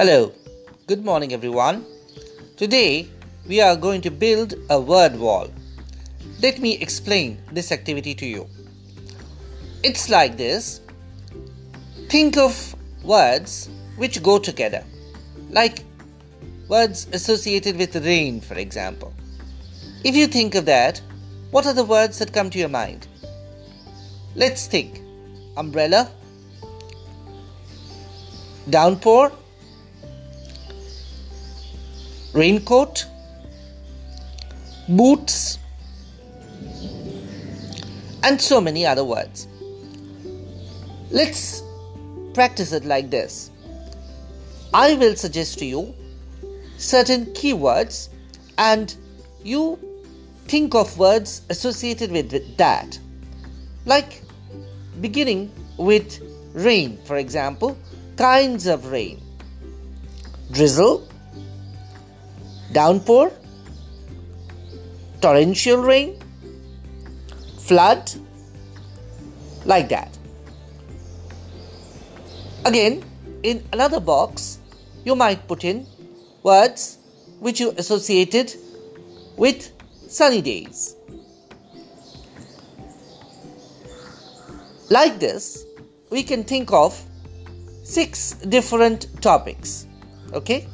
Hello, good morning everyone. Today we are going to build a word wall. Let me explain this activity to you. It's like this think of words which go together, like words associated with rain, for example. If you think of that, what are the words that come to your mind? Let's think umbrella, downpour, raincoat, boots, and so many other words. Let's practice it like this. I will suggest to you certain keywords and you think of words associated with that. Like beginning with rain, for example, kinds of rain, drizzle, downpour, torrential rain, flood, like that. Again, in another box, you might put in words which you associated with sunny days. Like this, we can think of six different topics, okay?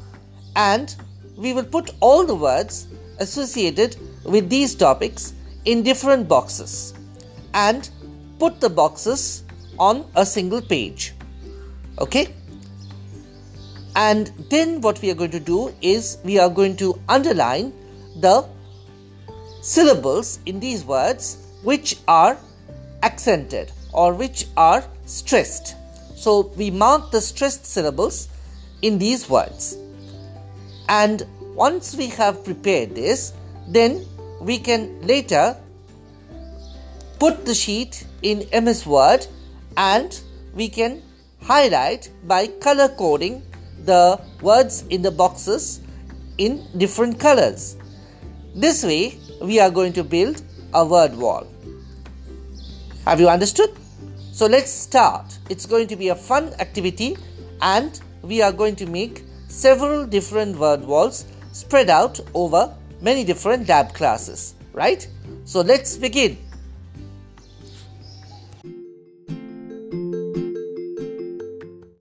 And we will put all the words associated with these topics in different boxes and put the boxes on a single page. Okay? And then what we are going to do is we are going to underline the syllables in these words which are accented or which are stressed. So we mark the stressed syllables in these words. And once we have prepared this, then we can later put the sheet in MS Word and we can highlight by color coding the words in the boxes in different colors. This way, we are going to build a word wall. Have you understood? So let's start. It's going to be a fun activity and we are going to make several different word walls spread out over many different lab classes, right? So let's begin.